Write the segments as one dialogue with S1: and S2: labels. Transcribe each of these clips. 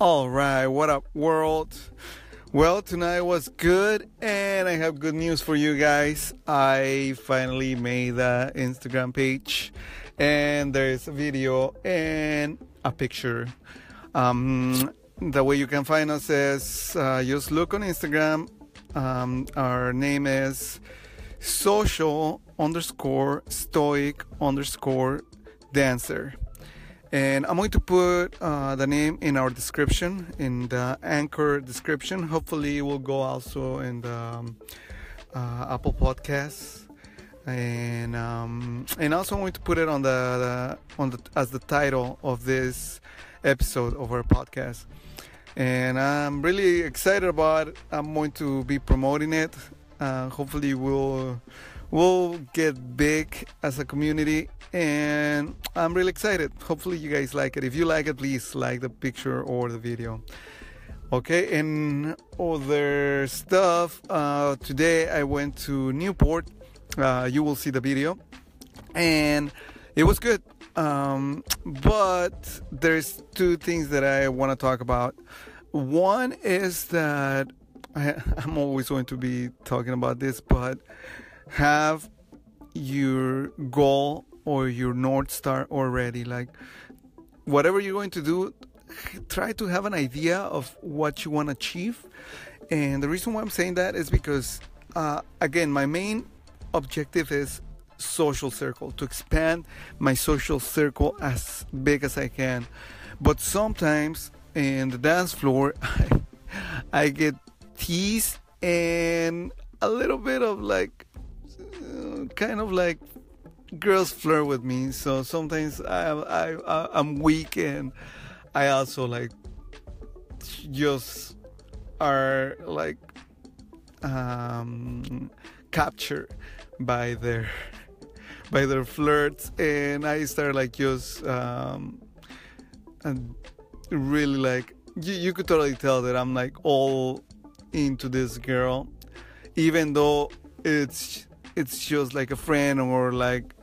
S1: All right, what up, world? Well, tonight was good, and I have good news for you guys. I finally made the Instagram page, and there's a video and a picture. Um, the way you can find us is uh, just look on Instagram. Um, our name is social underscore stoic underscore dancer. And I'm going to put uh, the name in our description, in the anchor description. Hopefully, it will go also in the um, uh, Apple Podcasts, and um, and also I'm going to put it on the, the on the as the title of this episode of our podcast. And I'm really excited about it. I'm going to be promoting it. Uh, hopefully, we'll we'll get big as a community and I'm really excited. Hopefully, you guys like it. If you like it, please like the picture or the video. Okay, and other stuff. Uh, today I went to Newport. Uh, you will see the video, and it was good. Um, but there's two things that I want to talk about. One is that I, I'm always going to be talking about this, but have your goal or your north star already like whatever you're going to do try to have an idea of what you want to achieve. And the reason why i'm saying that is because uh, again my main objective is social circle to expand my social circle as big as i can. But sometimes in the dance floor i, I get teased and a little bit of like uh, kind of like girls flirt with me, so sometimes I, I, I am weak and I also like just are like um, captured by their by their flirts, and I start like just um, and really like you, you could totally tell that I'm like all into this girl, even though it's it's just like a friend or like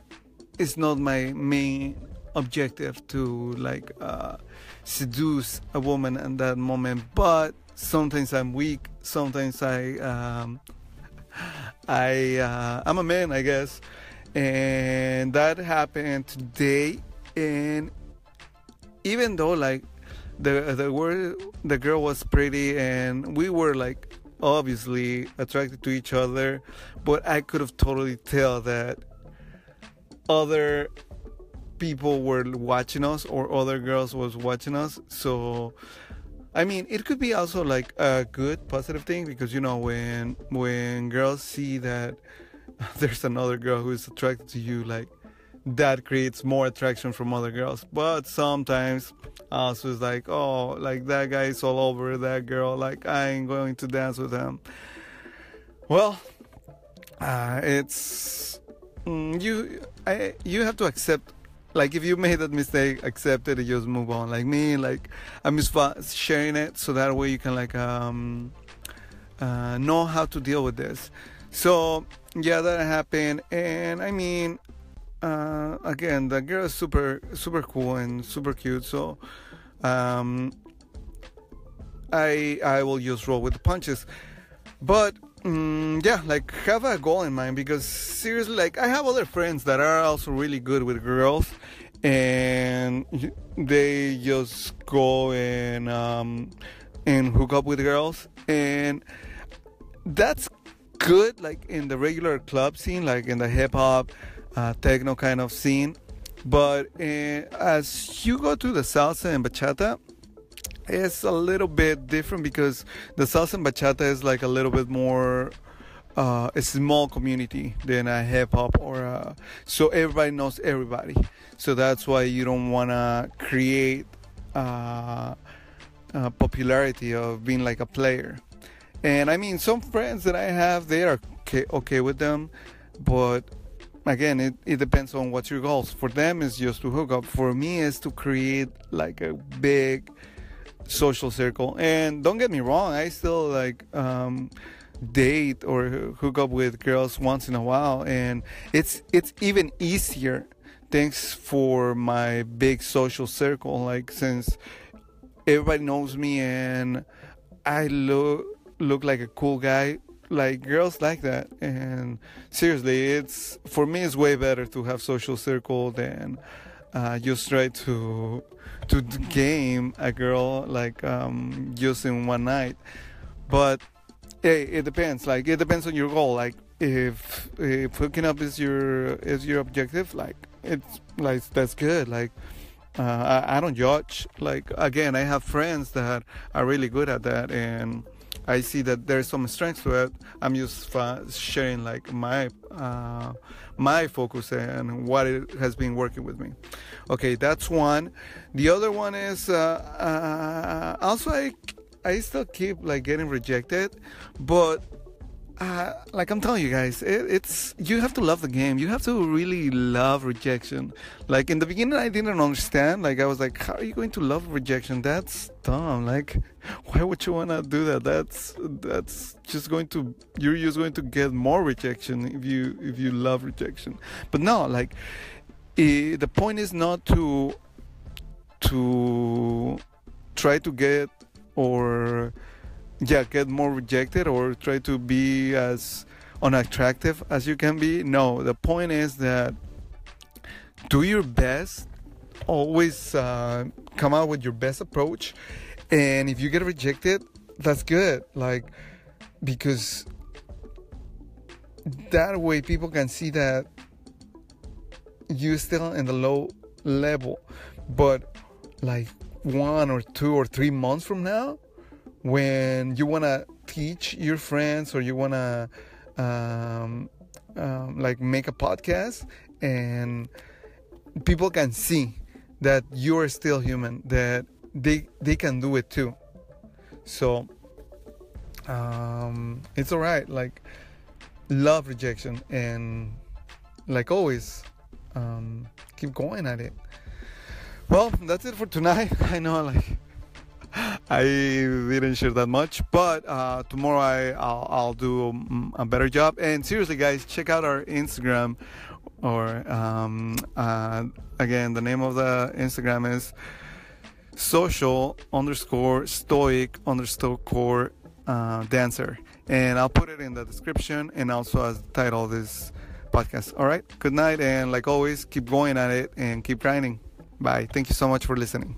S1: it's not my main objective to like uh, seduce a woman in that moment. But sometimes i'm weak sometimes i um, i uh, i'm a man i guess. And that happened today. And even though like the the word the girl was pretty and we were like obviously attracted to each other but i could have totally tell that other people were watching us or other girls was watching us. So i mean it could be also like a good positive thing because you know when when girls see that there's another girl who is attracted to you like that creates more attraction from other girls. But sometimes also it's like oh like that guy is all over that girl like i ain't going to dance with him. Well uh, it's mm, you I, you have to accept like if you made that mistake accept it and just move on. Like me like i'm just sharing it so that way you can like um uh, know how to deal with this. So yeah that happened. And i mean uh, again the girl is super super cool and super cute so um i i will just roll with the punches but Mm, yeah, like have a goal in mind because seriously, like I have other friends that are also really good with girls, and they just go and um, and hook up with girls, and that's good. Like in the regular club scene, like in the hip hop, uh, techno kind of scene, but uh, as you go to the salsa and bachata it's a little bit different because the salsa and bachata is like a little bit more uh, a small community than a hip hop or a, so everybody knows everybody. So that's why you don't want to create uh, popularity of being like a player. And I mean, some friends that I have, they are okay, okay with them, but again, it, it depends on what's your goals. For them, it's just to hook up. For me, is to create like a big social circle. And don't get me wrong, I still like um, date or hook up with girls once in a while, and it's it's even easier thanks for my big social circle. Like since everybody knows me and I look look like a cool guy. Like girls like that, and seriously, it's for me. It's way better to have social circle than uh, just try to to game a girl like um, just in one night. But hey, it depends. Like it depends on your goal. Like if if hooking up is your is your objective, like it's like that's good. Like uh, I, I, don't judge. Like again, I have friends that are really good at that, and I see that there's some strength to it. I'm just sharing like my uh, my focus and what it has been working with me. Okay, that's one. The other one is uh, uh also I I still keep like getting rejected, but uh, like I'm telling you guys, it, it's you have to love the game. You have to really love rejection. Like in the beginning, I didn't understand. Like I was like, how are you going to love rejection? That's dumb. Like, why would you wanna do that? That's that's just going to you're just going to get more rejection if you if you love rejection. But no, like it, the point is not to to try to get or yeah get more rejected or try to be as unattractive as you can be? No the point is that do your best always uh, come out with your best approach and if you get rejected that's good like because that way people can see that you're still in the low level. But like one or two or three months from now when you want to teach your friends or you want to um, um, like make a podcast and people can see that you are still human that they they can do it too. So um, it's all right like love rejection and like always um, keep going at it. Well that's it for tonight. I know like I didn't share that much, but uh, tomorrow I, I'll, I'll, do a better job. And seriously, guys, check out our Instagram. Or um, uh, again, the name of the Instagram is social underscore stoic underscore uh, dancer, and I'll put it in the description and also as the title of this podcast. All right, good night, and like always, keep going at it and keep grinding. Bye. Thank you so much for listening.